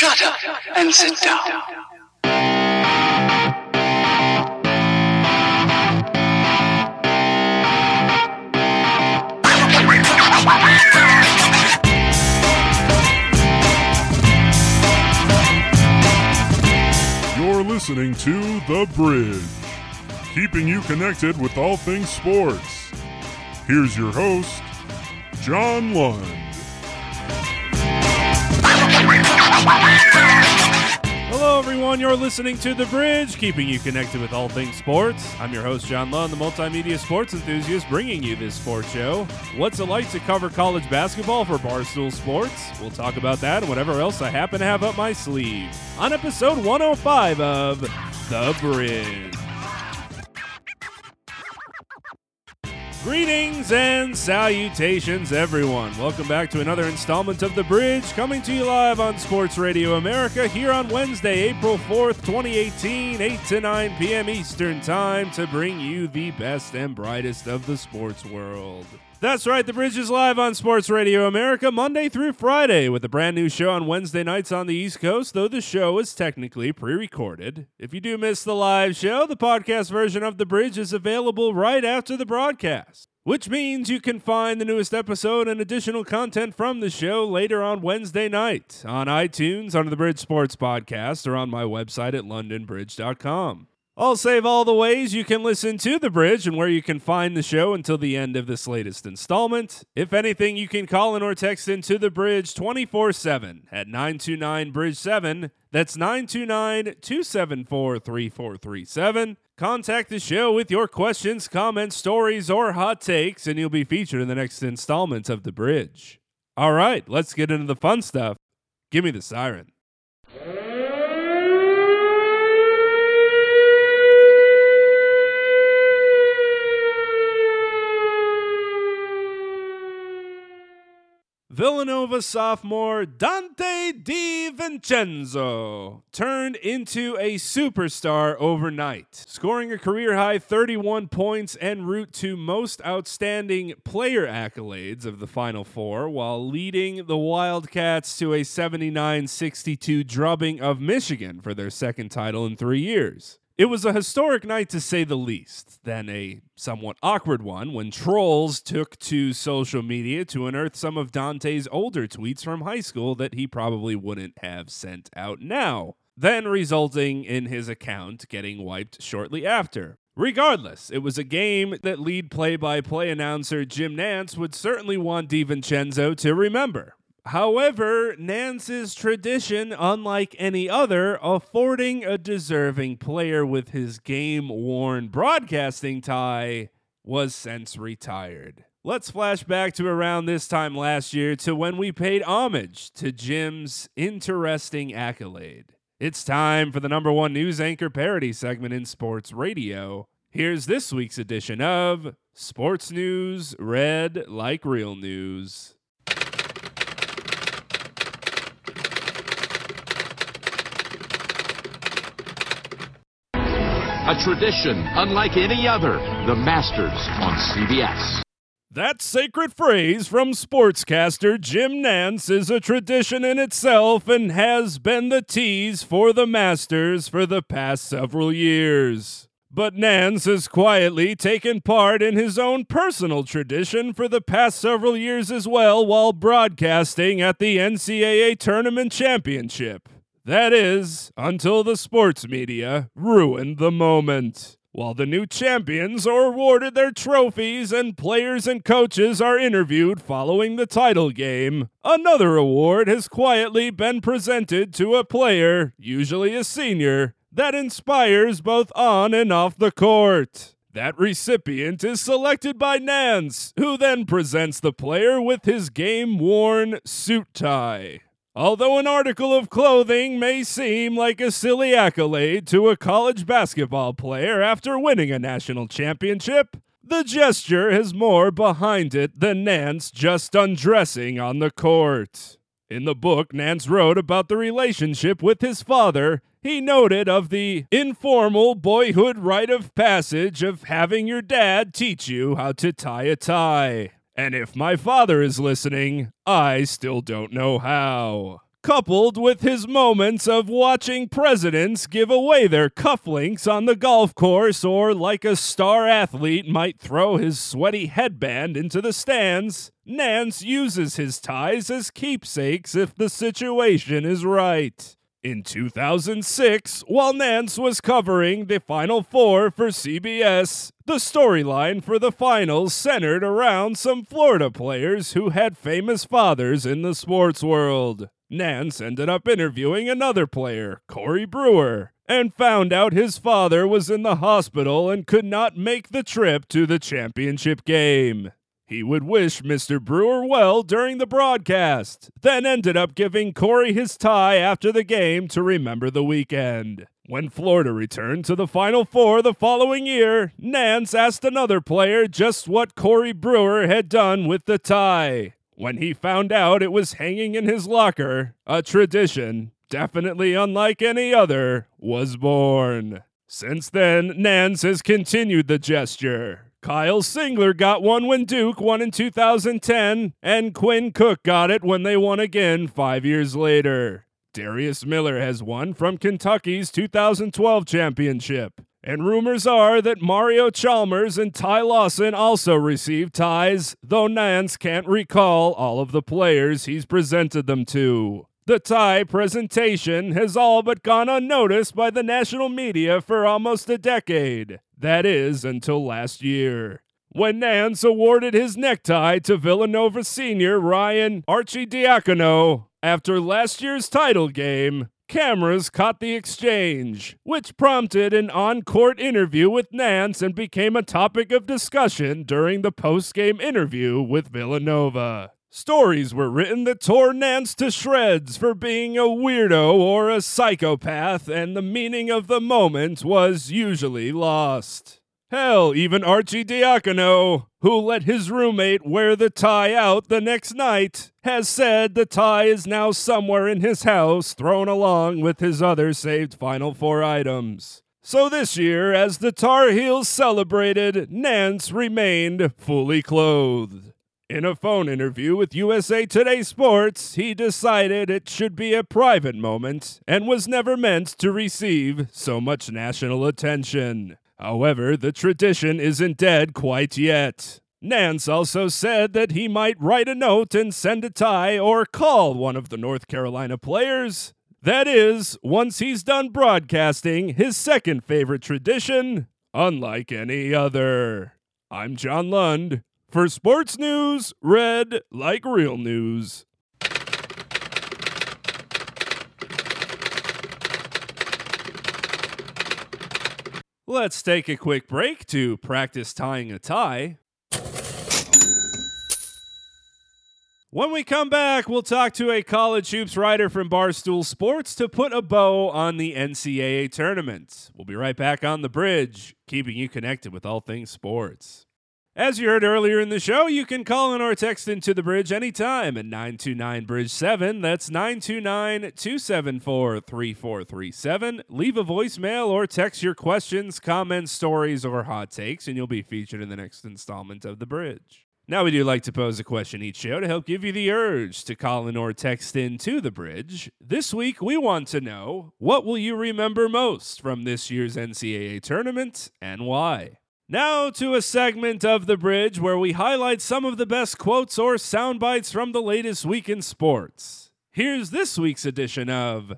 Shut up and sit down. You're listening to The Bridge, keeping you connected with all things sports. Here's your host, John Lund. Hello, everyone. You're listening to The Bridge, keeping you connected with all things sports. I'm your host, John Lund, the multimedia sports enthusiast, bringing you this sports show. What's it like to cover college basketball for Barstool Sports? We'll talk about that and whatever else I happen to have up my sleeve on episode 105 of The Bridge. Greetings and salutations, everyone. Welcome back to another installment of The Bridge, coming to you live on Sports Radio America here on Wednesday, April 4th, 2018, 8 to 9 p.m. Eastern Time, to bring you the best and brightest of the sports world. That's right, The Bridge is live on Sports Radio America Monday through Friday with a brand new show on Wednesday nights on the East Coast, though the show is technically pre recorded. If you do miss the live show, the podcast version of The Bridge is available right after the broadcast. Which means you can find the newest episode and additional content from the show later on Wednesday night on iTunes, under the Bridge Sports Podcast, or on my website at lundinbridge.com. I'll save all the ways you can listen to The Bridge and where you can find the show until the end of this latest installment. If anything, you can call in or text into The Bridge 24 7 at 929 Bridge 7. That's 929 274 3437. Contact the show with your questions, comments, stories, or hot takes, and you'll be featured in the next installment of The Bridge. All right, let's get into the fun stuff. Give me the siren. Villanova sophomore Donte DiVincenzo turned into a superstar overnight, scoring a career high 31 points en route to most outstanding player accolades of the Final Four while leading the Wildcats to a 79 62 drubbing of Michigan for their second title in three years. It was a historic night to say the least, then a somewhat awkward one when trolls took to social media to unearth some of Donte's older tweets from high school that he probably wouldn't have sent out now, then resulting in his account getting wiped shortly after. Regardless, it was a game that lead play by play announcer Jim Nantz would certainly want DiVincenzo to remember. However, Nantz's tradition, unlike any other, affording a deserving player with his game worn broadcasting tie, was since retired. Let's flash back to around this time last year to when we paid homage to Jim's interesting accolade. It's time for the number one news anchor parody segment in sports radio. Here's this week's edition of Sports News Read Like Real News. A tradition unlike any other. The Masters on CBS. That sacred phrase from sportscaster Jim Nantz is a tradition in itself and has been the tease for the Masters for the past several years. But Nantz has quietly taken part in his own personal tradition for the past several years as well while broadcasting at the NCAA Tournament Championship. That is, until the sports media ruined the moment. While the new champions are awarded their trophies and players and coaches are interviewed following the title game, another award has quietly been presented to a player, usually a senior, that inspires both on and off the court. That recipient is selected by Nantz, who then presents the player with his game worn suit tie. Although an article of clothing may seem like a silly accolade to a college basketball player after winning a national championship, the gesture has more behind it than Nantz just undressing on the court. In the book Nantz wrote about the relationship with his father, he noted of the informal boyhood rite of passage of having your dad teach you how to tie a tie. And if my father is listening, I still don't know how. coupled with his moments of watching presidents give away their cufflinks on the golf course or like a star athlete might throw his sweaty headband into the stands, Nantz uses his ties as keepsakes if the situation is right. In 2006, while Nantz was covering the Final Four for CBS, the storyline for the finals centered around some Florida players who had famous fathers in the sports world. Nantz ended up interviewing another player, Corey Brewer, and found out his father was in the hospital and could not make the trip to the championship game. He would wish Mr. Brewer well during the broadcast, then ended up giving Corey his tie after the game to remember the weekend. When Florida returned to the Final Four the following year, Nantz asked another player just what Corey Brewer had done with the tie. When he found out it was hanging in his locker, a tradition, definitely unlike any other, was born. Since then, Nantz has continued the gesture. Kyle Singler got one when Duke won in 2010, and Quinn Cook got it when they won again five years later. Darius Miller has won from Kentucky's 2012 championship. And rumors are that Mario Chalmers and Ty Lawson also received ties, though Nantz can't recall all of the players he's presented them to. The tie presentation has all but gone unnoticed by the national media for almost a decade. That is, until last year. When Nantz awarded his necktie to Villanova senior Ryan Arcidiacono after last year's title game, cameras caught the exchange, which prompted an on court interview with Nantz and became a topic of discussion during the post game interview with Villanova. Stories were written that tore Nantz to shreds for being a weirdo or a psychopath, and the meaning of the moment was usually lost. Hell, even Arcidiacono, who let his roommate wear the tie out the next night, has said the tie is now somewhere in his house, thrown along with his other saved Final Four items. So this year, as the Tar Heels celebrated, Nantz remained fully clothed. In a phone interview with USA Today Sports, he decided it should be a private moment and was never meant to receive so much national attention. However, the tradition isn't dead quite yet. Nantz also said that he might write a note and send a tie or call one of the North Carolina players. That is, once he's done broadcasting his second favorite tradition, unlike any other. I'm John Lund. For sports news, read like real news. Let's take a quick break to practice tying a tie. When we come back, we'll talk to a college hoops writer from Barstool Sports to put a bow on the NCAA tournament. We'll be right back on the bridge, keeping you connected with all things sports. As you heard earlier in the show, you can call in or text into the bridge anytime at 929 Bridge 7. That's 929 274 3437. Leave a voicemail or text your questions, comments, stories, or hot takes, and you'll be featured in the next installment of The Bridge. Now, we do like to pose a question each show to help give you the urge to call in or text in to the bridge. This week, we want to know what will you remember most from this year's NCAA tournament and why? Now to a segment of The Bridge where we highlight some of the best quotes or sound bites from the latest week in sports. Here's this week's edition of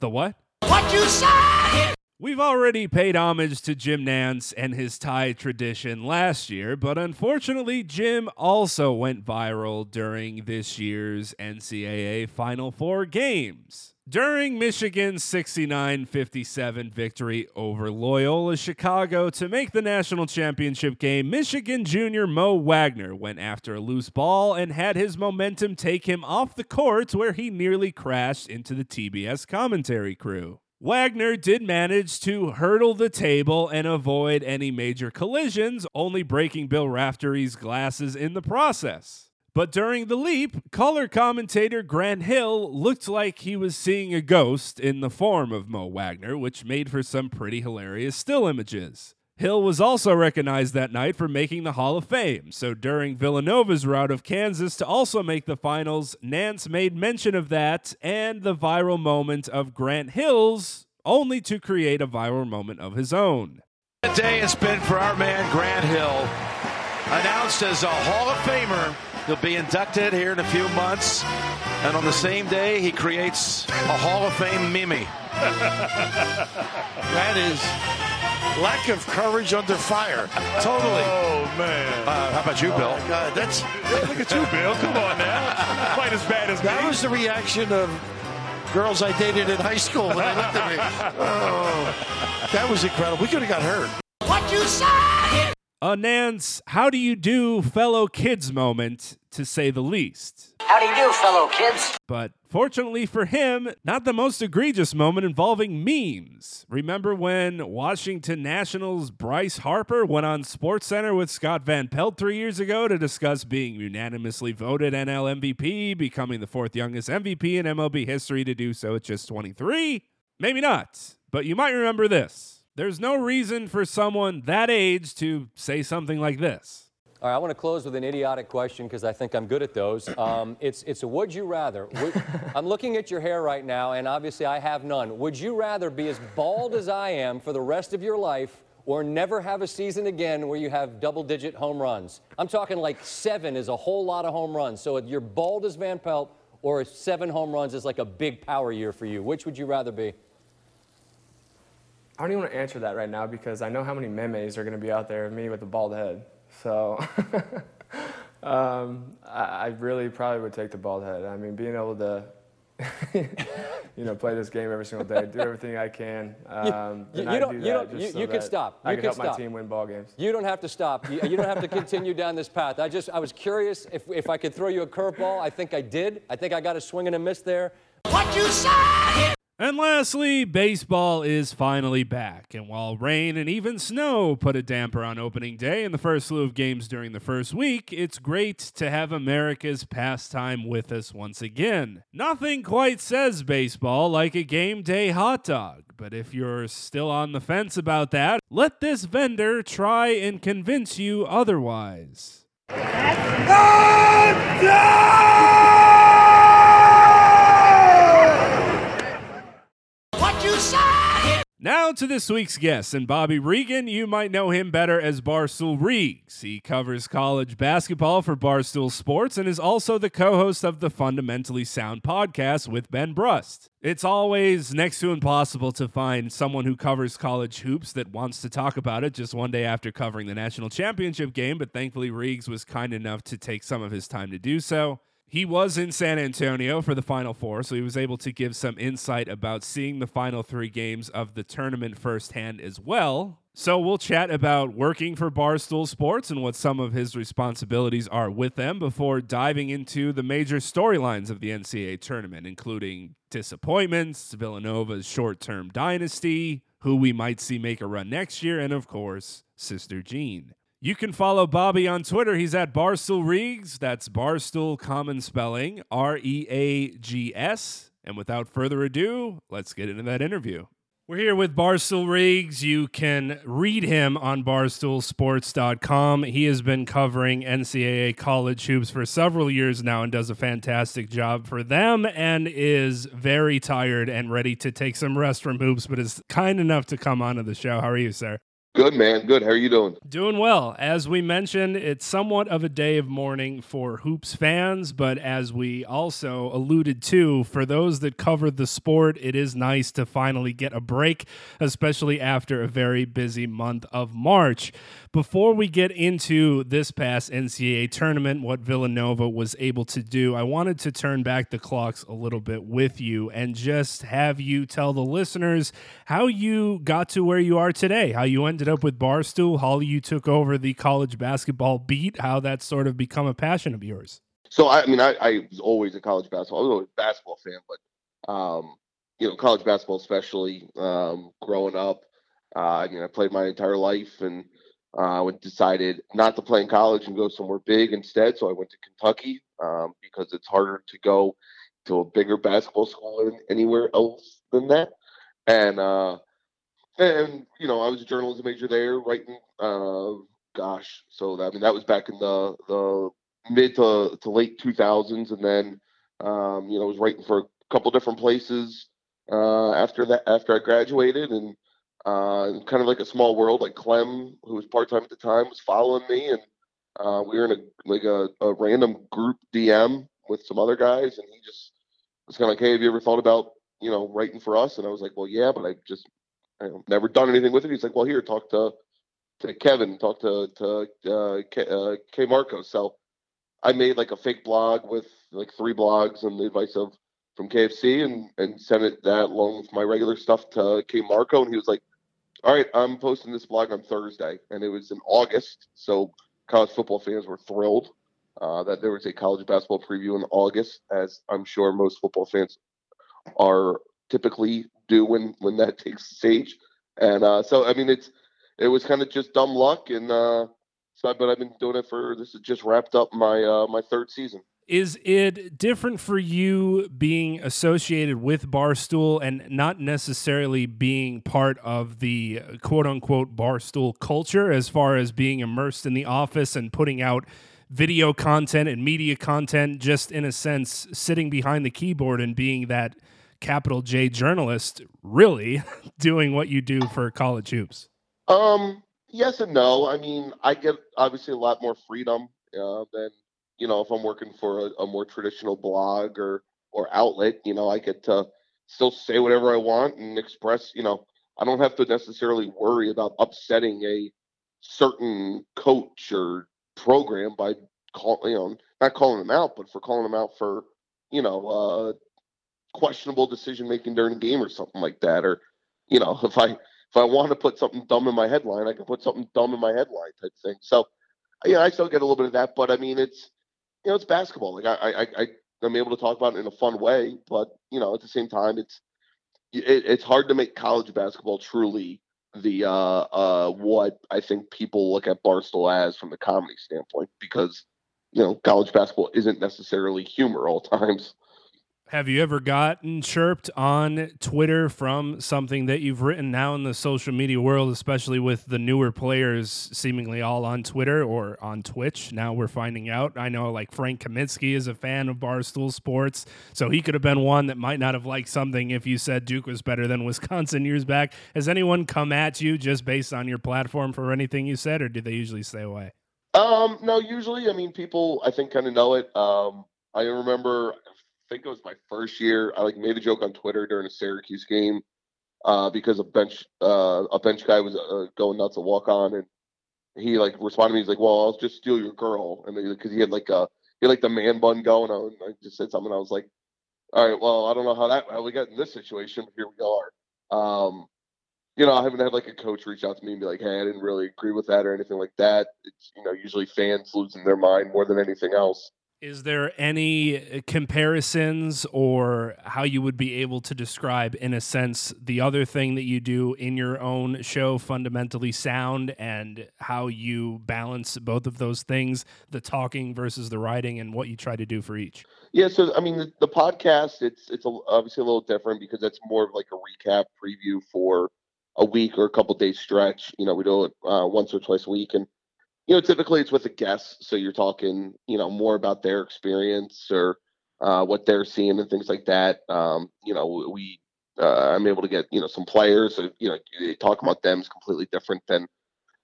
The What? What you say? We've already paid homage to Jim Nantz and his tie tradition last year, but unfortunately, Jim also went viral during this year's NCAA Final Four games. During Michigan's 69 57 victory over Loyola Chicago to make the national championship game, Michigan junior Mo Wagner went after a loose ball and had his momentum take him off the court where he nearly crashed into the TBS commentary crew. Wagner did manage to hurdle the table and avoid any major collisions, only breaking Bill Raftery's glasses in the process. But during the leap, color commentator Grant Hill looked like he was seeing a ghost in the form of Mo Wagner, which made for some pretty hilarious still images. Hill was also recognized that night for making the Hall of Fame. So during Villanova's route of Kansas to also make the finals, Nantz made mention of that and the viral moment of Grant Hill's, only to create a viral moment of his own. The day has been for our man Grant Hill, announced as a Hall of Famer. He'll be inducted here in a few months, and on the same day, he creates a Hall of Fame Mimi. that is lack of courage under fire. Totally. Oh man. Uh, how about you, Bill? Oh, God, that's look at you, Bill. Come on now. Quite as bad as that me. was the reaction of girls I dated in high school when they looked at me. Oh, that was incredible. We could have got hurt. What you say? A Nantz, how do you do, fellow kids moment, to say the least. How do you do, fellow kids? But fortunately for him, not the most egregious moment involving memes. Remember when Washington Nationals Bryce Harper went on SportsCenter with Scott Van Pelt three years ago to discuss being unanimously voted NL MVP, becoming the fourth youngest MVP in MLB history to do so at just 23? Maybe not, but you might remember this. There's no reason for someone that age to say something like this. All right, I want to close with an idiotic question because I think I'm good at those. Um, it's, it's a would you rather. Would, I'm looking at your hair right now, and obviously I have none. Would you rather be as bald as I am for the rest of your life or never have a season again where you have double digit home runs? I'm talking like seven is a whole lot of home runs. So if you're bald as Van Pelt or seven home runs is like a big power year for you. Which would you rather be? I don't even want to answer that right now because I know how many memes are going to be out there of me with a bald head. So um, I, I, really probably would take the bald head. I mean, being able to, you know, play this game every single day, do everything I can. Um, you, you, you don't. Do you don't. You, so you can stop. You I can, help stop. my team win ball games. You don't have to stop. You, you don't have to continue down this path. I just, I was curious if, if I could throw you a curveball. I think I did. I think I got a swing and a miss there. What you say? And lastly, baseball is finally back. And while rain and even snow put a damper on opening day and the first slew of games during the first week, it's great to have America's pastime with us once again. Nothing quite says baseball like a game day hot dog. But if you're still on the fence about that, let this vendor try and convince you otherwise. You Now to this week's guest, and Bobby Reagan. You might know him better as Barstool Reags. He covers college basketball for Barstool Sports and is also the co host of the Fundamentally Sound podcast with Ben Brust. It's always next to impossible to find someone who covers college hoops that wants to talk about it just one day after covering the national championship game, but thankfully Reags was kind enough to take some of his time to do so. He was in San Antonio for the Final Four, so he was able to give some insight about seeing the final three games of the tournament firsthand as well. So we'll chat about working for Barstool Sports and what some of his responsibilities are with them before diving into the major storylines of the NCAA tournament, including disappointments, Villanova's short term dynasty, who we might see make a run next year, and of course, Sister Jean. You can follow Bobby on Twitter. He's at Barstool Reags. That's Barstool common spelling, R E A G S. And without further ado, let's get into that interview. We're here with Barstool Reags. You can read him on barstoolsports.com. He has been covering NCAA college hoops for several years now and does a fantastic job for them and is very tired and ready to take some rest from hoops, but is kind enough to come onto the show. How are you, sir? Good, man. Good. How are you doing? Doing well. As we mentioned, it's somewhat of a day of mourning for Hoops fans, but as we also alluded to, for those that cover the sport, it is nice to finally get a break, especially after a very busy month of March. Before we get into this past NCAA tournament, what Villanova was able to do, I wanted to turn back the clocks a little bit with you and just have you tell the listeners how you got to where you are today, how you ended up with Barstool, Holly, you took over the college basketball beat, how that's sort of become a passion of yours. So, I, I mean, I, I, was always a college basketball, I was always a basketball fan, but, um, you know, college basketball, especially um, growing up, uh, I mean, I played my entire life and, uh, decided not to play in college and go somewhere big instead. So I went to Kentucky um, because it's harder to go to a bigger basketball school than anywhere else than that. And uh, and you know, I was a journalism major there, writing. Uh, gosh, so that, I mean, that was back in the the mid to, to late 2000s, and then um, you know, I was writing for a couple different places uh, after that. After I graduated, and uh, kind of like a small world, like Clem, who was part time at the time, was following me, and uh, we were in a like a, a random group DM with some other guys, and he just was kind of like, "Hey, have you ever thought about you know writing for us?" And I was like, "Well, yeah, but I just I never done anything with it." He's like, "Well, here, talk to to Kevin, talk to to uh, K, uh, KMarko." So I made like a fake blog with like three blogs and the advice of from KFC, and and sent it that along with my regular stuff to KMarko, and he was like, "All right, I'm posting this blog on Thursday," and it was in August, so college football fans were thrilled uh, that there was a college basketball preview in August, as I'm sure most football fans are typically do when when that takes stage. And uh, so, I mean, it's it was kind of just dumb luck, and uh, so but I've been doing it for this has just wrapped up my uh, my third season. Is it different for you being associated with Barstool and not necessarily being part of the quote unquote Barstool culture as far as being immersed in the office and putting out video content and media content, just in a sense, sitting behind the keyboard and being that capital J journalist, really doing what you do for college hoops? Um, yes and no. I mean, I get obviously a lot more freedom uh, than you know if I'm working for a, a, more traditional blog or or outlet. You know, I get to still say whatever I want and express. You know, I don't have to necessarily worry about upsetting a certain coach or program by call you know not calling them out, but for calling them out for you know uh, questionable decision making during a game or something like that, or you know if I if I want to put something dumb in my headline, I can put something dumb in my headline type thing. So yeah, I still get a little bit of that, but I mean it's you know it's basketball. Like I I I I'm able to talk about it in a fun way, but you know at the same time it's it, it's hard to make college basketball truly the uh uh what I think people look at Barstool as from the comedy standpoint because you know college basketball isn't necessarily humor all times. Have you ever gotten chirped on Twitter from something that you've written now in the social media world, especially with the newer players seemingly all on Twitter or on Twitch? Now we're finding out. I know like Frank Kaminsky is a fan of Barstool Sports, so he could have been one that might not have liked something if you said Duke was better than Wisconsin years back. Has anyone come at you just based on your platform for anything you said, or did they usually stay away? Um, no, usually, I mean, people I think kind of know it. Um, I remember think it was my first year. I like made a joke on Twitter during a Syracuse game uh, because a bench uh, a bench guy was uh, going nuts to walk on, and he like responded to me. He's like, "Well, I'll just steal your girl," and because he had like a he had like the man bun going on. I just said something. I was like, "All right, well, I don't know how that how we got in this situation, but here we are." Um, you know, I haven't had like a coach reach out to me and be like, "Hey, I didn't really agree with that" or anything like that. It's you know usually fans losing their mind more than anything else. Is there any uh, comparisons or how you would be able to describe, in a sense, the other thing that you do in your own show, Fundamentally Sound, and how you balance both of those things, the talking versus the writing, and what you try to do for each? Yeah, so I mean, the, the podcast it's it's obviously a little different because it's more of like a recap preview for a week or a couple days stretch. You know, we do it uh, once or twice a week, and you know, typically it's with a guest, so you're talking, you know, more about their experience or uh, what they're seeing and things like that. Um, you know, we uh, I'm able to get you know some players, you know, talk about them is completely different than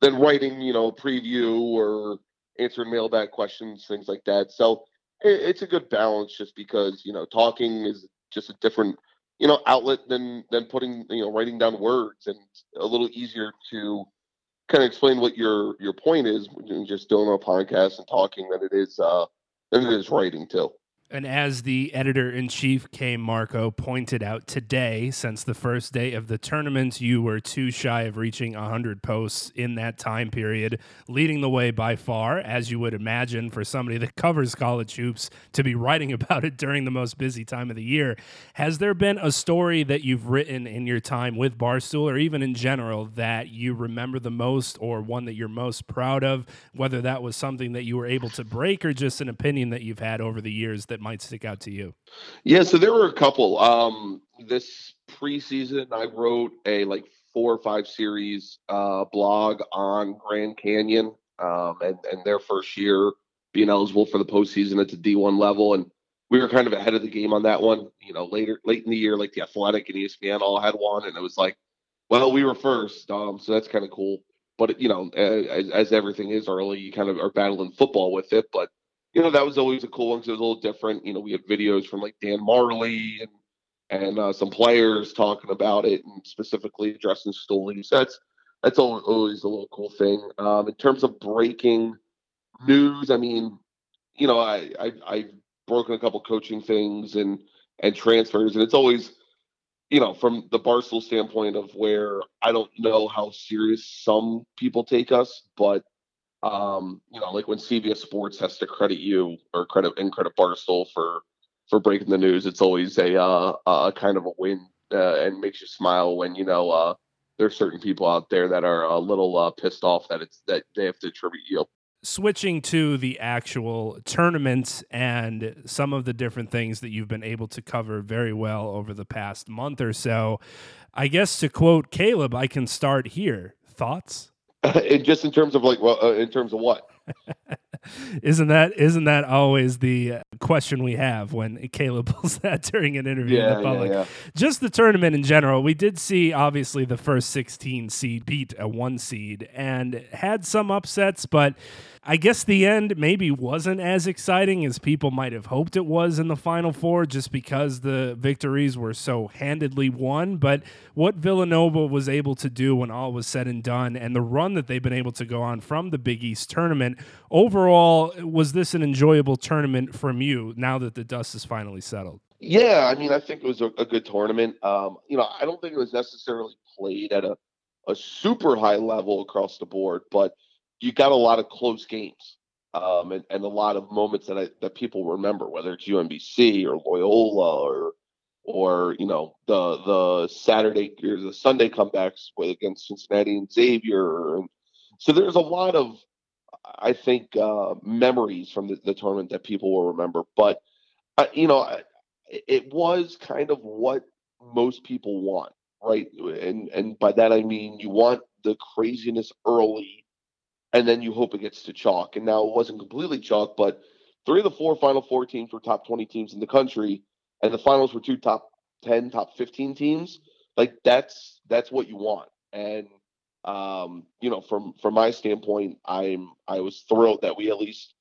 than writing, you know, preview or answering mailbag questions, things like that. So it, it's a good balance, just because you know, talking is just a different you know outlet than than putting you know writing down words and a little easier to kind of explain what your your point is just doing a podcast and talking than it is uh it is writing too. And as the editor in chief, K. Marco, pointed out today, since the first day of the tournament, you were too shy of reaching 100 posts in that time period, leading the way by far, as you would imagine for somebody that covers college hoops to be writing about it during the most busy time of the year. Has there been a story that you've written in your time with Barstool or even in general that you remember the most or one that you're most proud of, whether that was something that you were able to break or just an opinion that you've had over the years that that might stick out to you? Yeah, so there were a couple. Um, this preseason, I wrote a like four or five series uh, blog on Grand Canyon um, and, and their first year being eligible for the postseason at the D1 level. And we were kind of ahead of the game on that one. You know, later, late in the year, like the Athletic and ESPN all had one. And it was like, well, we were first. Um, so that's kind of cool. But, you know, as, as everything is early, you kind of are battling football with it. But, you know, that was always a cool one because it was a little different. You know, we had videos from like Dan Majerle and and uh, some players talking about it and specifically addressing Stoolie. So that's that's always a little cool thing. Um, in terms of breaking news, I mean, you know, I, I I've broken a couple coaching things and and transfers, and it's always, you know, from the Barstool standpoint of where I don't know how serious some people take us, but um, you know, like when CBS Sports has to credit you or credit and credit Barstool for for breaking the news. It's always a uh, a kind of a win uh, and makes you smile when you know uh, there's certain people out there that are a little uh, pissed off that it's that they have to attribute you. Switching to the actual tournaments and some of the different things that you've been able to cover very well over the past month or so, I guess to quote Caleb, I can start here. Thoughts? just in terms of like, well, uh, in terms of what? isn't that isn't that always the uh, question we have when Caleb pulls that during an interview yeah, in the public? Yeah, yeah. Just the tournament in general. We did see obviously the first 16 seed beat a one seed and had some upsets, but I guess the end maybe wasn't as exciting as people might have hoped it was in the Final Four just because the victories were so handedly won. But what Villanova was able to do when all was said and done and the run that they've been able to go on from the Big East tournament, overall, was this an enjoyable tournament from you now that the dust is finally settled? Yeah, I mean, I think it was a, a good tournament. Um, you know, I don't think it was necessarily played at a, a super high level across the board, but – you got a lot of close games um, and, and a lot of moments that I, that people remember, whether it's UMBC or Loyola or or you know the the Saturday or the Sunday comebacks with against Cincinnati and Xavier. And so there's a lot of I think uh, memories from the, the, tournament that people will remember. But uh, you know, it was kind of what most people want, right? And and by that I mean you want the craziness early and then you hope it gets to chalk. And now it wasn't completely chalk, but three of the four Final Four teams were top 20 teams in the country, and the finals were two top 10, top 15 teams. Like that's that's what you want. And um, you know, from from my standpoint, I'm I was thrilled that we at least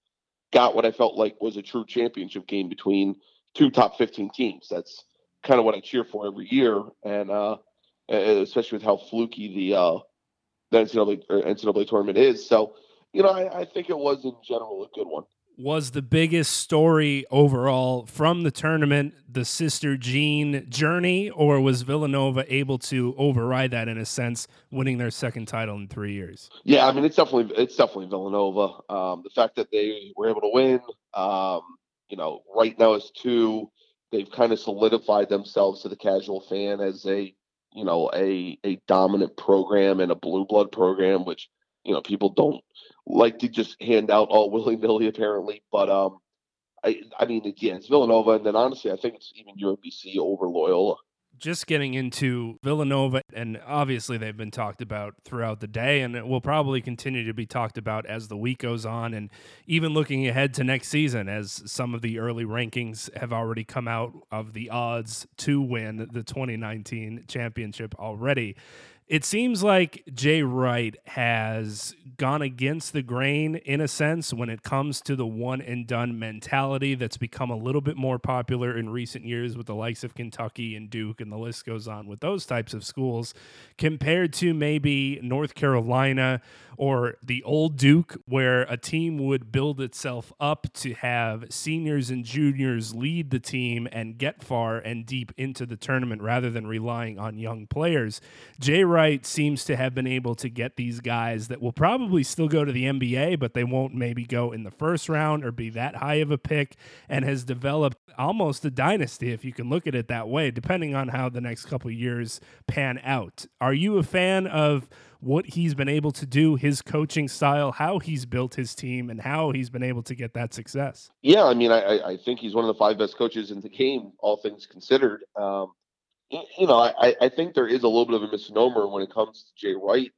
got what I felt like was a true championship game between two top 15 teams. That's kind of what I cheer for every year, and uh, especially with how fluky the uh, the NCAA, NCAA tournament is. So, you know, I, I think it was in general a good one. Was the biggest story overall from the tournament the Sister Jean journey, or was Villanova able to override that in a sense, winning their second title in three years? Yeah, I mean it's definitely it's definitely Villanova. Um, the fact that they were able to win, um, you know, right now is two. They've kind of solidified themselves to the casual fan as a you know a a dominant program and a blue blood program, which you know people don't like to just hand out all willy nilly apparently. But um, I I mean yeah, it's Villanova, and then honestly, I think it's even UMBC over Loyola just getting into Villanova, and obviously they've been talked about throughout the day, and it will probably continue to be talked about as the week goes on, and even looking ahead to next season, as some of the early rankings have already come out of the odds to win the 2019 championship already. It seems like Jay Wright has gone against the grain in a sense when it comes to the one and done mentality that's become a little bit more popular in recent years with the likes of Kentucky and Duke, and the list goes on with those types of schools, compared to maybe North Carolina or the old Duke, where a team would build itself up to have seniors and juniors lead the team and get far and deep into the tournament rather than relying on young players. Jay Wright seems to have been able to get these guys that will probably still go to the NBA, but they won't maybe go in the first round or be that high of a pick, and has developed almost a dynasty, if you can look at it that way, depending on how the next couple years pan out. Are you a fan of what he's been able to do, his coaching style, how he's built his team, and how he's been able to get that success? Yeah, I mean, I, I think he's one of the five best coaches in the game, all things considered. Um, you know, I, I think there is a little bit of a misnomer when it comes to Jay Wright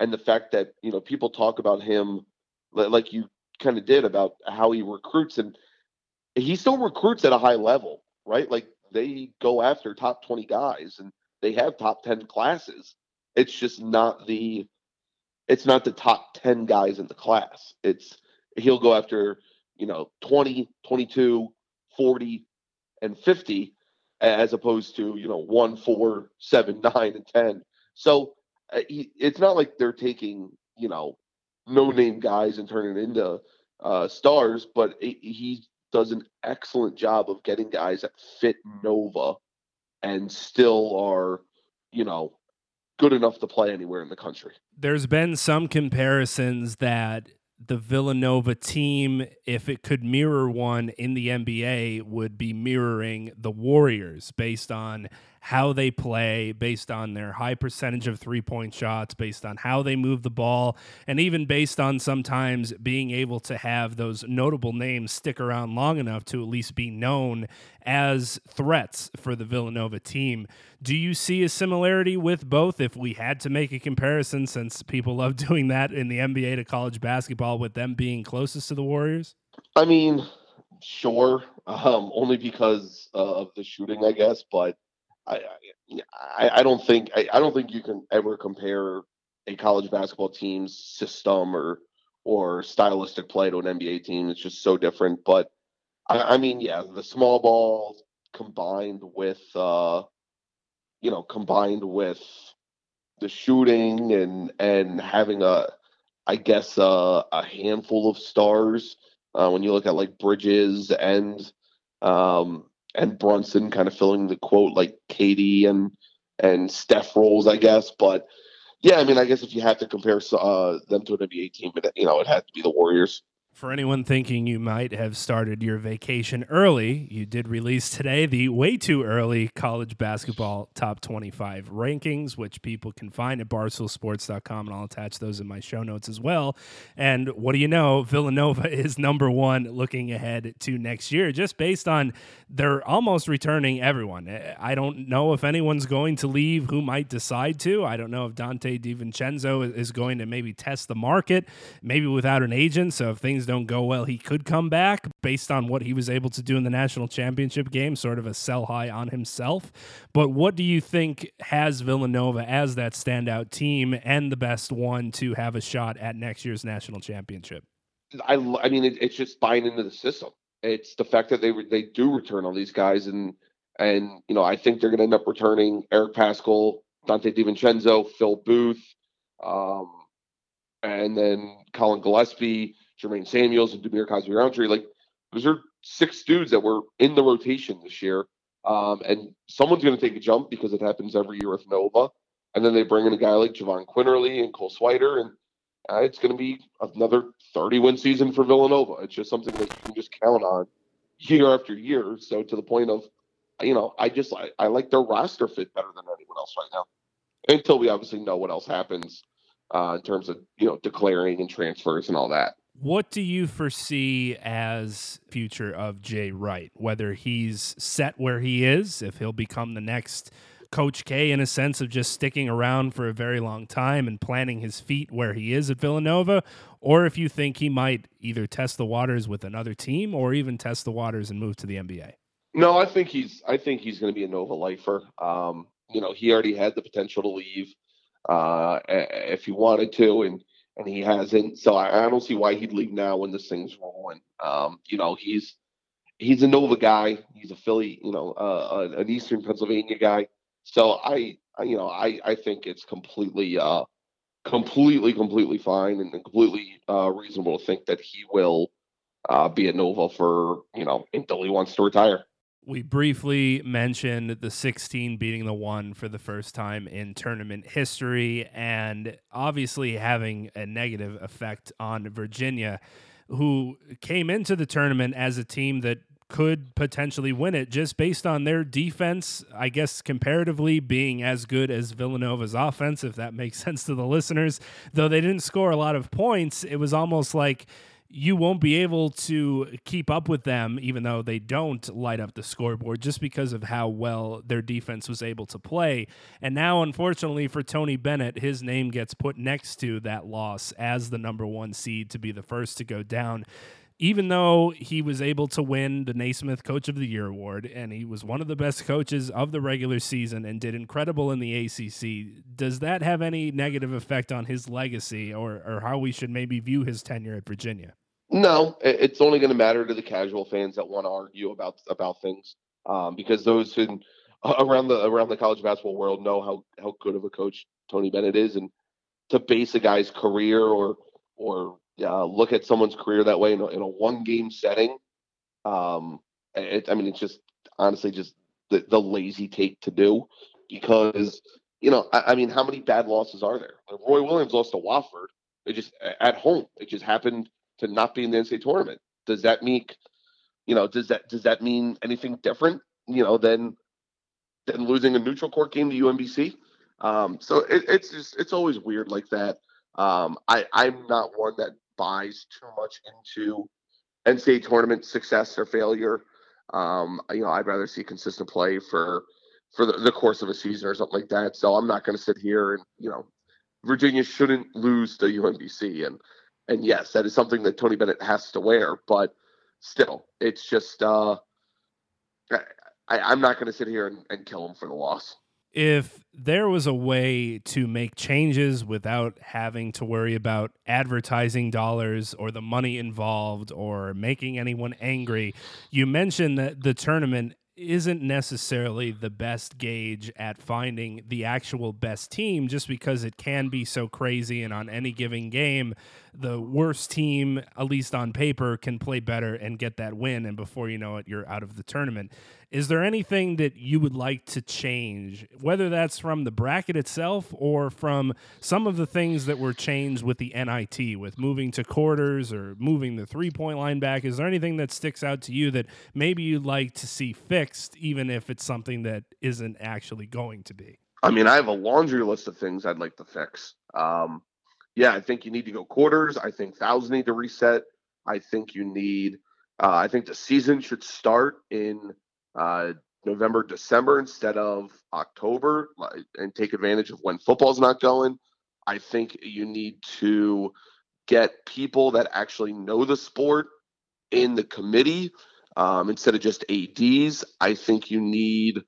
and the fact that, you know, people talk about him like you kind of did about how he recruits and he still recruits at a high level, right? Like they go after top 20 guys and they have top 10 classes. It's just not the it's not the top 10 guys in the class. It's he'll go after, you know, 20, 22, 40 and 50 as opposed to, you know, 1, 4, 7, 9 and 10. So uh, he, it's not like they're taking, you know, no name guys and turning into uh, stars, but it, he does an excellent job of getting guys that fit Nova and still are, you know, good enough to play anywhere in the country. There's been some comparisons that the Villanova team, if it could mirror one in the NBA, would be mirroring the Warriors based on how they play, based on their high percentage of three point shots, based on how they move the ball, and even based on sometimes being able to have those notable names stick around long enough to at least be known as threats for the Villanova team. Do you see a similarity with both if we had to make a comparison, since people love doing that in the NBA to college basketball with them being closest to the Warriors? I mean, sure, um, only because uh, of the shooting, I guess, but I, I, I don't think I, I don't think you can ever compare a college basketball team's system or or stylistic play to an NBA team. It's just so different. But I, I mean, yeah, the small ball combined with uh, you know combined with the shooting and and having a I guess a handful of stars uh, when you look at like Bridges and um, and Brunson kind of filling the quote like Katie and and Steph roles, I guess. But yeah, I mean, I guess if you have to compare uh, them to an NBA team, you know, it had to be the Warriors. For anyone thinking you might have started your vacation early, you did release today the way too early college basketball top 25 rankings, which people can find at barstoolsports.com, and I'll attach those in my show notes as well. And what do you know? Villanova is number one looking ahead to next year, just based on they're almost returning everyone. Eh, I don't know if anyone's going to leave who might decide to. I don't know if Donte DiVincenzo is going to maybe test the market, maybe without an agent. So if things things don't go well, he could come back based on what he was able to do in the national championship game, sort of a sell high on himself. But what do you think has Villanova as that standout team and the best one to have a shot at next year's national championship? I, I mean, it, it's just buying into the system. It's the fact that they they do return all these guys, and and you know I think they're going to end up returning Eric Paschall, Donte DiVincenzo, Phil Booth, um, and then Collin Gillespie, Jermaine Samuels and Dhamir Cosby Roundtree. Like those are six dudes that were in the rotation this year. Um, and someone's going to take a jump because it happens every year with Nova. And then they bring in a guy like Jahvon Quinerly and Cole Swider, and uh, it's going to be another 30 win season for Villanova. It's just something that you can just count on year after year. So to the point of, you know, I just I, I like their roster fit better than anyone else right now. Until we obviously know what else happens uh, in terms of you know declaring and transfers and all that. What do you foresee as future of Jay Wright? Whether he's set where he is, if he'll become the next Coach K in a sense of just sticking around for a very long time and planting his feet where he is at Villanova, or if you think he might either test the waters with another team or even test the waters and move to the NBA. No, I think he's I think he's going to be a Nova lifer. Um, you know, he already had the potential to leave uh, if he wanted to, and and he hasn't. So I, I, don't see why he'd leave now when this thing's rolling. Um, you know, he's he's a Nova guy. He's a Philly, you know, uh, an Eastern Pennsylvania guy. So I, I you know, I I think it's completely, uh, completely, completely fine and completely uh, reasonable to think that he will uh, be a Nova for you know until he wants to retire. We briefly mentioned the 16 beating the one for the first time in tournament history, and obviously having a negative effect on Virginia, who came into the tournament as a team that could potentially win it just based on their defense, I guess, comparatively being as good as Villanova's offense, if that makes sense to the listeners. Though they didn't score a lot of points, it was almost like you won't be able to keep up with them, even though they don't light up the scoreboard, just because of how well their defense was able to play. And now, unfortunately for Tony Bennett, his name gets put next to that loss as the number one seed to be the first to go down even though he was able to win the Naismith Coach of the Year award and he was one of the best coaches of the regular season and did incredible in the ACC, does that have any negative effect on his legacy or, or how we should maybe view his tenure at Virginia? No, it's only going to matter to the casual fans that want to argue about about things, um, because those in around the around the college basketball world know how how good of a coach Tony Bennett is, and to base a guy's career or or uh, look at someone's career that way in a, in a one game setting. Um, it, I mean, it's just honestly just the, the lazy take to do because, you know, I, I mean, how many bad losses are there? Roy Williams lost to Wofford. It just at home. It just happened to not be in the NCAA tournament. Does that mean, you know, does that does that mean anything different, you know, than than losing a neutral court game to UMBC? Um, so it, it's just it's always weird like that. Um, I I'm not one that buys too much into NCAA tournament success or failure. Um, you know, I'd rather see consistent play for for the, the course of a season or something like that. So I'm not going to sit here and you know, Virginia shouldn't lose to UMBC, and and yes, that is something that Tony Bennett has to wear. But still, it's just uh, I, I'm not going to sit here and, and kill him for the loss if there was a way to make changes without having to worry about advertising dollars or the money involved or making anyone angry, you mentioned that the tournament isn't necessarily the best gauge at finding the actual best team just because it can be so crazy and on any given game the worst team at least on paper can play better and get that win and before you know it you're out of the tournament is there anything that you would like to change, whether that's from the bracket itself or from some of the things that were changed with the NIT, with moving to quarters or moving the three point line back? Is there anything that sticks out to you that maybe you'd like to see fixed, even if it's something that isn't actually going to be? I mean, I have a laundry list of things I'd like to fix. Um, yeah, I think you need to go quarters. I think fouls need to reset. I think you need. Uh, I think the season should start in uh, November, December instead of October and take advantage of when football's not going. I think you need to get people that actually know the sport in the committee um, instead of just ADs. I think you need.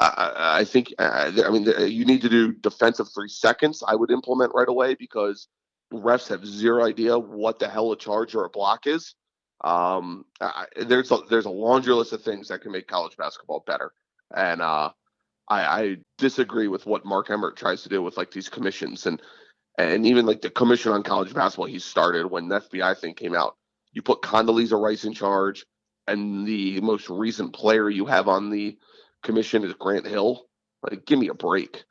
Uh, I think. Uh, I mean, you need to do defensive three seconds. I would implement right away because refs have zero idea what the hell a charge or a block is. Um, I, there's a, there's a laundry list of things that can make college basketball better, and uh, I, I disagree with what Mark Emmert tries to do with like these commissions and and even like the commission on college basketball he started when the FBI thing came out. You put Condoleezza Rice in charge, and the most recent player you have on the commission is Grant Hill. Like, give me a break.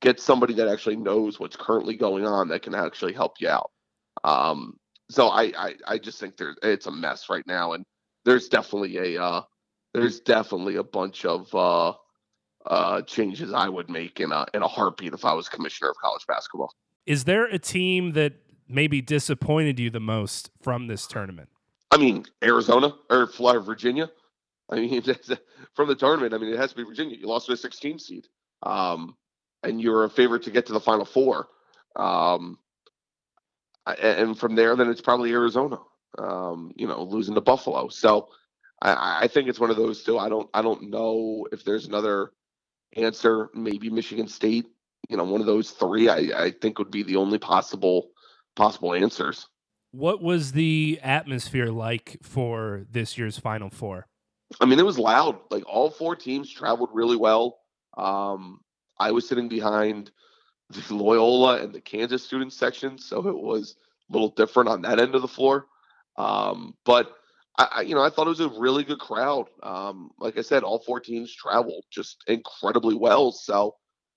Get somebody that actually knows what's currently going on that can actually help you out. Um, so I, I I just think there it's a mess right now, and there's definitely a uh, there's definitely a bunch of uh, uh, changes I would make in a in a heartbeat if I was commissioner of college basketball. Is there a team that maybe disappointed you the most from this tournament? I mean, Arizona or Florida, Virginia. I mean, from the tournament, I mean, it has to be Virginia. You lost to a 16 seed, um, and you're a favorite to get to the Final Four. Um, and from there, then it's probably Arizona. Um, you know, losing to Buffalo. So I, I think it's one of those two. I don't I don't know if there's another answer. Maybe Michigan State. You know, one of those three. I, I think would be the only possible possible answers. What was the atmosphere like for this year's Final Four? I mean, it was loud. Like all four teams traveled really well. Um, I was sitting behind the Loyola and the Kansas student section, so it was a little different on that end of the floor. Um, but I, I, you know, I thought it was a really good crowd. Um, like I said, all four teams traveled just incredibly well. So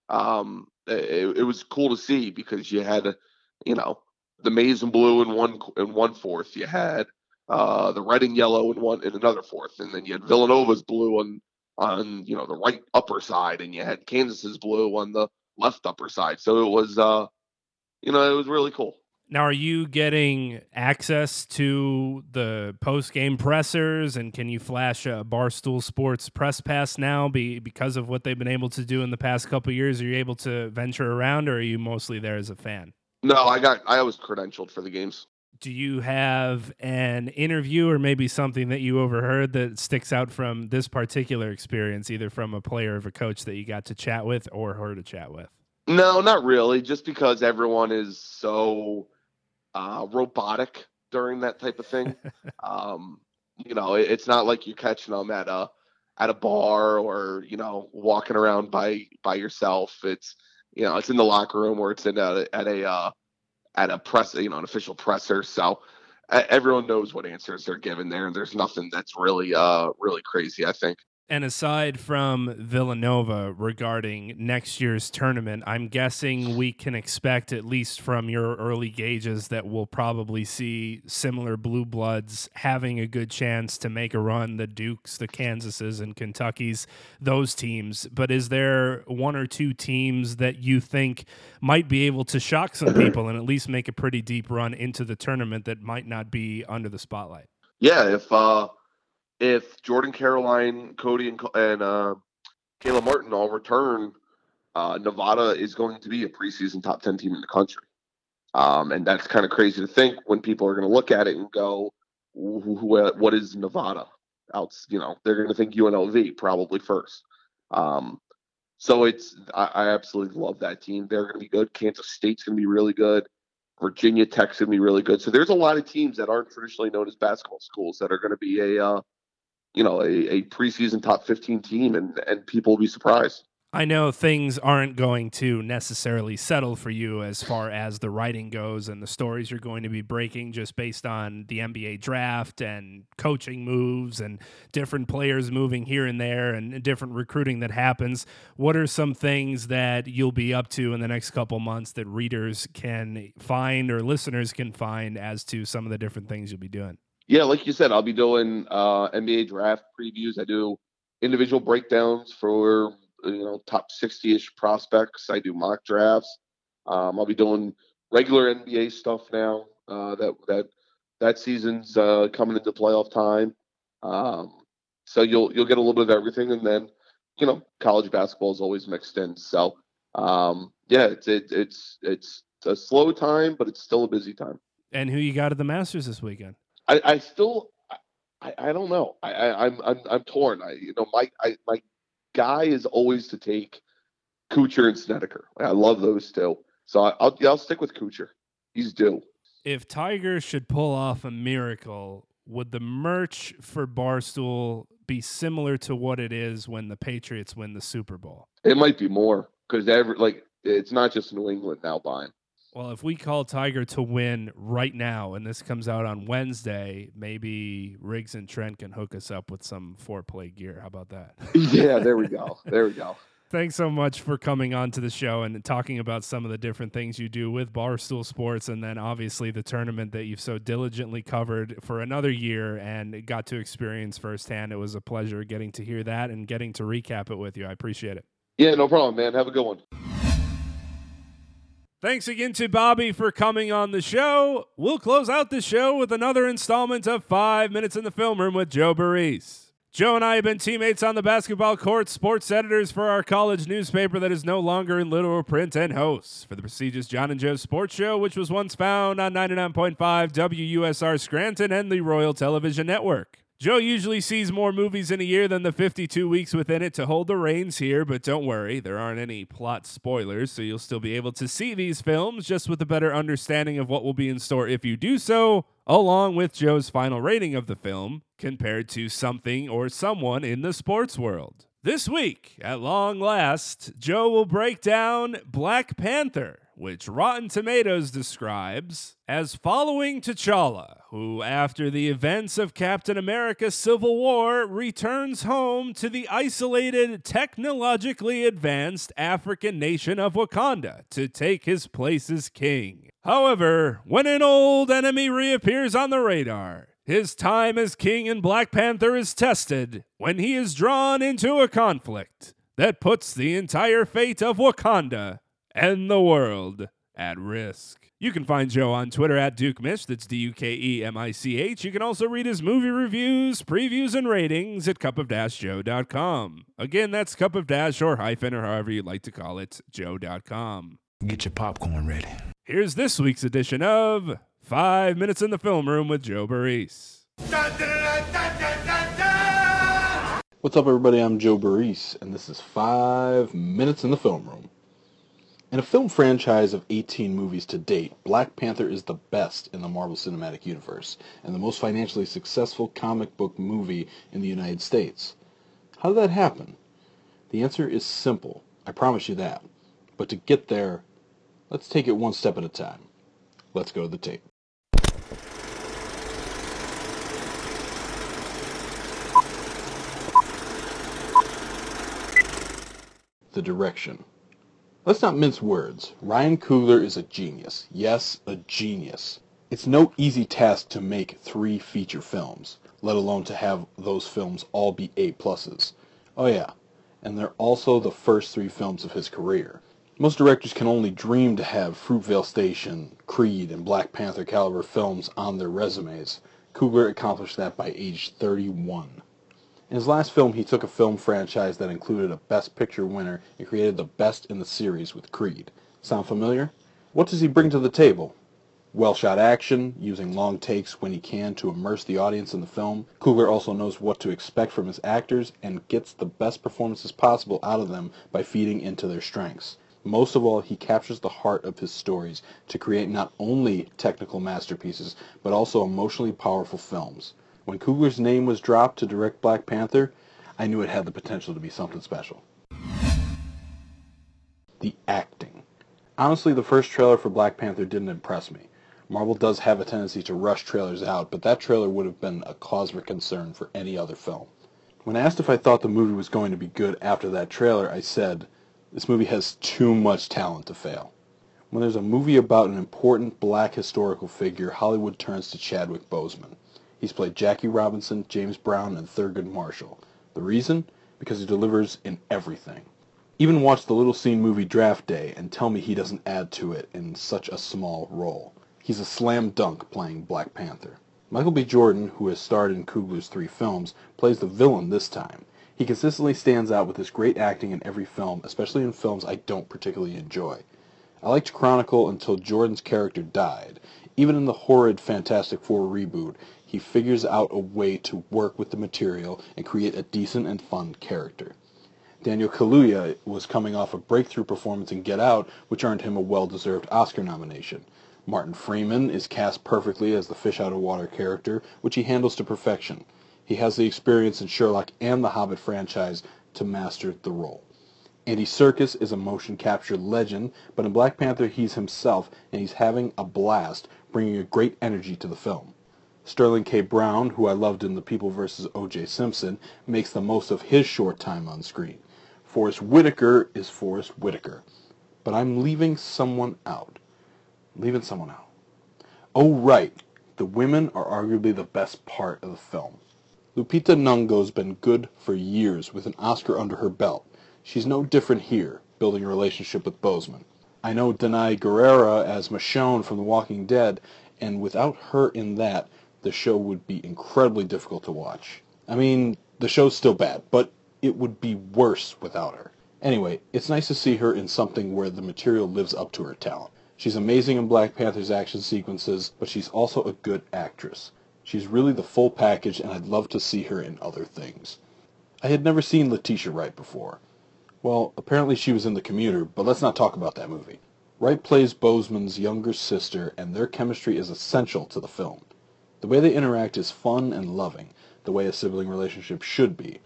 um, it, it, was cool to see because you had, you know, the maize and blue in one in one fourth. You had uh, the red and yellow in one in another fourth, and then you had Villanova's blue on on you know the right upper side, and you had Kansas's blue on the left upper side. So it was, uh, you know, it was really cool. Now, are you getting access to the post game pressers, and can you flash a Barstool Sports press pass now? Be because of what they've been able to do in the past couple years, are you able to venture around, or are you mostly there as a fan? No, I got I was credentialed for the games. Do you have an interview or maybe something that you overheard that sticks out from this particular experience, either from a player or a coach that you got to chat with or heard to chat with? No, not really. Just because everyone is so uh, robotic during that type of thing. um, you know, it, it's not like you're catching them at a at a bar or you know walking around by by yourself. It's you know it's in the locker room or it's in a, at a uh, at a press you know an official presser. So everyone knows what answers they're given there, and there's nothing that's really uh really crazy. I think. And aside from Villanova regarding next year's tournament, I'm guessing we can expect, at least from your early gauges, that we'll probably see similar blue bloods having a good chance to make a run the Dukes, the Kansases, and Kentuckies, those teams. But is there one or two teams that you think might be able to shock some people and at least make a pretty deep run into the tournament that might not be under the spotlight? Yeah, if uh if Jordan Caroline, Cody, and, and uh, Caleb Martin all return, uh, Nevada is going to be a preseason top 10 team in the country. Um, and that's kind of crazy to think when people are going to look at it and go, what is Nevada? Out, you know, they're going to think UNLV probably first. Um, so it's, I, I absolutely love that team. They're going to be good. Kansas State's going to be really good. Virginia Tech's going to be really good. So there's a lot of teams that aren't traditionally known as basketball schools that are going to be a, uh, you know, a, a preseason top 15 team and, and people will be surprised. I know things aren't going to necessarily settle for you as far as the writing goes and the stories you're going to be breaking just based on the NBA draft and coaching moves and different players moving here and there and different recruiting that happens. What are some things that you'll be up to in the next couple months that readers can find or listeners can find as to some of the different things you'll be doing? Yeah, like you said, I'll be doing uh, NBA draft previews. I do individual breakdowns for you know top 60ish prospects. I do mock drafts. Um, I'll be doing regular NBA stuff now. Uh, that that that season's uh, coming into playoff time. Um, so you'll you'll get a little bit of everything, and then you know college basketball is always mixed in. So um, yeah, it's it, it's it's a slow time, but it's still a busy time. And who you got at the Masters this weekend? I, I still I, I don't know. I, I I'm I'm I'm torn. I you know my I my guy is always to take Kuchar and Snedeker. I love those two. So I, will I'll stick with Kuchar. He's due. If Tiger should pull off a miracle, would the merch for Barstool be similar to what it is when the Patriots win the Super Bowl? It might be more because every like it's not just New England now buying. Well, if we call Tiger to win right now, and this comes out on Wednesday, maybe Riggs and Trent can hook us up with some Fore Play gear. How about that? yeah, there we go. There we go. Thanks so much for coming on to the show and talking about some of the different things you do with Barstool Sports, and then obviously the tournament that you've so diligently covered for another year and got to experience firsthand. It was a pleasure getting to hear that and getting to recap it with you. I appreciate it. Yeah, no problem, man. Have a good one. Thanks again to Bobby for coming on the show. We'll close out the show with another installment of Five Minutes in the Film Room with Joe Burris. Joe and I have been teammates on the basketball court, sports editors for our college newspaper that is no longer in literal print, and hosts for the prestigious John and Joe Sports Show, which was once found on 99.5 WUSR Scranton and the Royal Television Network. Joe usually sees more movies in a year than the 52 weeks within it to hold the reins here, but don't worry, there aren't any plot spoilers, so you'll still be able to see these films just with a better understanding of what will be in store if you do so, along with Joe's final rating of the film compared to something or someone in the sports world. This week, at long last, Joe will break down Black Panther which Rotten Tomatoes describes as following T'Challa, who, after the events of Captain America Civil War, returns home to the isolated, technologically advanced African nation of Wakanda to take his place as king. However, when an old enemy reappears on the radar, his time as king in Black Panther is tested when he is drawn into a conflict that puts the entire fate of Wakanda and the world at risk. You can find Joe on Twitter at Duke Mish. That's D U K E M I C H. You can also read his movie reviews, previews, and ratings at cupofdashjoe.com. Again, that's cup of dash or hyphen or however you'd like to call it, joe.com. Get your popcorn ready. Here's this week's edition of Five Minutes in the Film Room with Joe Barris. What's up, everybody? I'm Joe Barris, and this is Five Minutes in the Film Room. In a film franchise of 18 movies to date, Black Panther is the best in the Marvel Cinematic Universe and the most financially successful comic book movie in the United States. How did that happen? The answer is simple, I promise you that. But to get there, let's take it one step at a time. Let's go to the tape. The direction. Let's not mince words. Ryan Coogler is a genius. Yes, a genius. It's no easy task to make three feature films, let alone to have those films all be A pluses. Oh yeah, and they're also the first three films of his career. Most directors can only dream to have Fruitvale Station, Creed, and Black Panther caliber films on their resumes. Coogler accomplished that by age 31. In his last film, he took a film franchise that included a Best Picture winner and created the best in the series with Creed. Sound familiar? What does he bring to the table? Well shot action, using long takes when he can to immerse the audience in the film. Coogler also knows what to expect from his actors and gets the best performances possible out of them by feeding into their strengths. Most of all, he captures the heart of his stories to create not only technical masterpieces, but also emotionally powerful films. When Coogler's name was dropped to direct Black Panther, I knew it had the potential to be something special. The acting. Honestly, the first trailer for Black Panther didn't impress me. Marvel does have a tendency to rush trailers out, but that trailer would have been a cause for concern for any other film. When asked if I thought the movie was going to be good after that trailer, I said, this movie has too much talent to fail. When there's a movie about an important black historical figure, Hollywood turns to Chadwick Boseman. He's played Jackie Robinson, James Brown, and Thurgood Marshall. The reason? Because he delivers in everything. Even watch the Little Seen movie Draft Day and tell me he doesn't add to it in such a small role. He's a slam dunk playing Black Panther. Michael B. Jordan, who has starred in Coogler's three films, plays the villain this time. He consistently stands out with his great acting in every film, especially in films I don't particularly enjoy. I liked Chronicle until Jordan's character died. Even in the horrid Fantastic Four reboot, he figures out a way to work with the material and create a decent and fun character. Daniel Kaluuya was coming off a breakthrough performance in Get Out, which earned him a well-deserved Oscar nomination. Martin Freeman is cast perfectly as the fish out of water character, which he handles to perfection. He has the experience in Sherlock and the Hobbit franchise to master the role. Andy Serkis is a motion capture legend, but in Black Panther he's himself, and he's having a blast, bringing a great energy to the film. Sterling K. Brown, who I loved in The People vs. O.J. Simpson, makes the most of his short time on screen. Forest Whitaker is Forest Whitaker. But I'm leaving someone out. I'm Leaving someone out. Oh, right. The women are arguably the best part of the film. Lupita Nyong'o's been good for years with an Oscar under her belt. She's no different here, building a relationship with Boseman. I know Danai Gurira as Michonne from The Walking Dead, and without her in that, the show would be incredibly difficult to watch. I mean, the show's still bad, but it would be worse without her. Anyway, it's nice to see her in something where the material lives up to her talent. She's amazing in Black Panther's action sequences, but she's also a good actress. She's really the full package, and I'd love to see her in other things. I had never seen Letitia Wright before. Well, apparently she was in The Commuter, but let's not talk about that movie. Wright plays Boseman's younger sister, and their chemistry is essential to the film. The way they interact is fun and loving, the way a sibling relationship should be.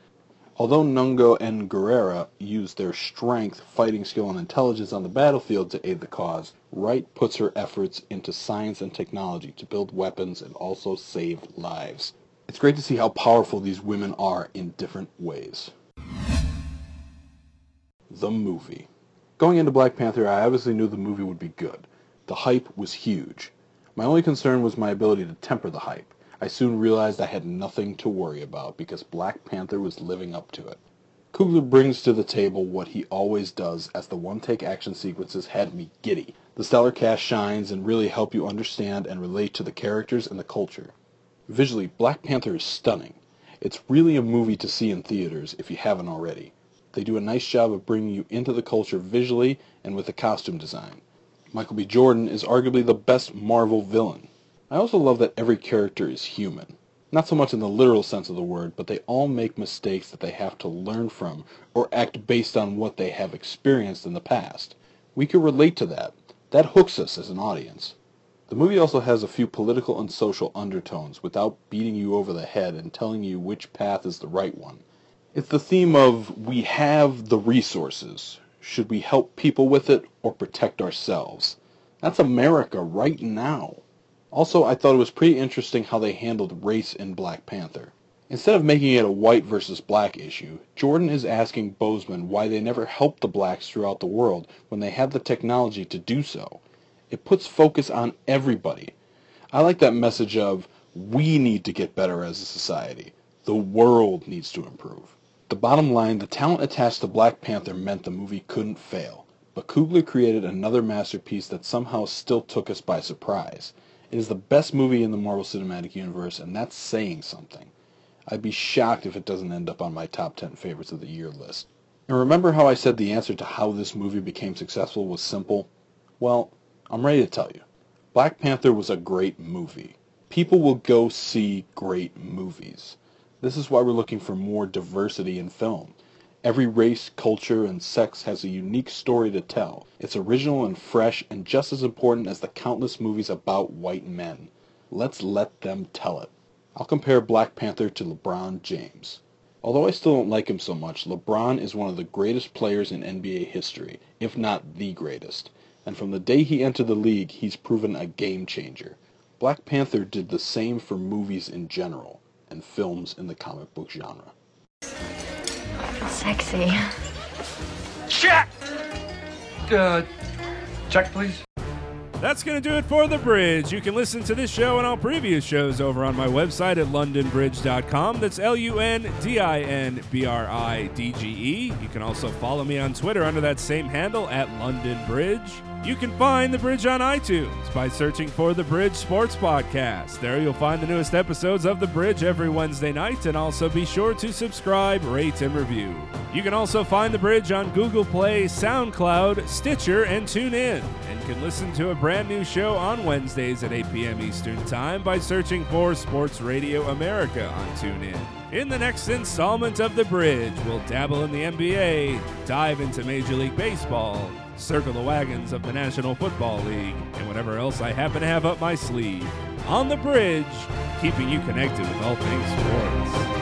Although Nyong'o and Gurira use their strength, fighting skill, and intelligence on the battlefield to aid the cause, Wright puts her efforts into science and technology to build weapons and also save lives. It's great to see how powerful these women are in different ways. The movie. Going into Black Panther, I obviously knew the movie would be good. The hype was huge. My only concern was my ability to temper the hype. I soon realized I had nothing to worry about because Black Panther was living up to it. Coogler brings to the table what he always does as the one-take action sequences had me giddy. The stellar cast shines and really help you understand and relate to the characters and the culture. Visually, Black Panther is stunning. It's really a movie to see in theaters if you haven't already. They do a nice job of bringing you into the culture visually and with the costume design. Michael B. Jordan is arguably the best Marvel villain. I also love that every character is human. Not so much in the literal sense of the word, but they all make mistakes that they have to learn from or act based on what they have experienced in the past. We can relate to that. That hooks us as an audience. The movie also has a few political and social undertones without beating you over the head and telling you which path is the right one. It's the theme of we have the resources. Should we help people with it or protect ourselves? That's America right now. Also, I thought it was pretty interesting how they handled race in Black Panther. Instead of making it a white versus black issue, Jordan is asking Boseman why they never helped the blacks throughout the world when they had the technology to do so. It puts focus on everybody. I like that message of, we need to get better as a society. The world needs to improve. The bottom line, the talent attached to Black Panther meant the movie couldn't fail. But Coogler created another masterpiece that somehow still took us by surprise. It is the best movie in the Marvel Cinematic Universe, and that's saying something. I'd be shocked if it doesn't end up on my top 10 favorites of the year list. And remember how I said the answer to how this movie became successful was simple? Well, I'm ready to tell you. Black Panther was a great movie. People will go see great movies. This is why we're looking for more diversity in film. Every race, culture, and sex has a unique story to tell. It's original and fresh and just as important as the countless movies about white men. Let's let them tell it. I'll compare Black Panther to LeBron James. Although I still don't like him so much, LeBron is one of the greatest players in NBA history, if not the greatest. And from the day he entered the league, he's proven a game changer. Black Panther did the same for movies in general, and films in the comic book genre. Sexy. Check! Uh, check, please. That's going to do it for The Bridge. You can listen to this show and all previous shows over on my website at lundinbridge.com. That's L U N D I N B R I D G E. You can also follow me on Twitter under that same handle at lundinbridge. You can find The Bridge on iTunes by searching for The Bridge Sports Podcast. There you'll find the newest episodes of The Bridge every Wednesday night, and also be sure to subscribe, rate, and review. You can also find The Bridge on Google Play, SoundCloud, Stitcher, and TuneIn, and can listen to a brand new show on Wednesdays at 8 p.m. Eastern Time by searching for Sports Radio America on TuneIn. In the next installment of The Bridge, we'll dabble in the NBA, dive into Major League Baseball, circle the wagons of the National Football League, and whatever else I happen to have up my sleeve. On The Bridge, keeping you connected with all things sports.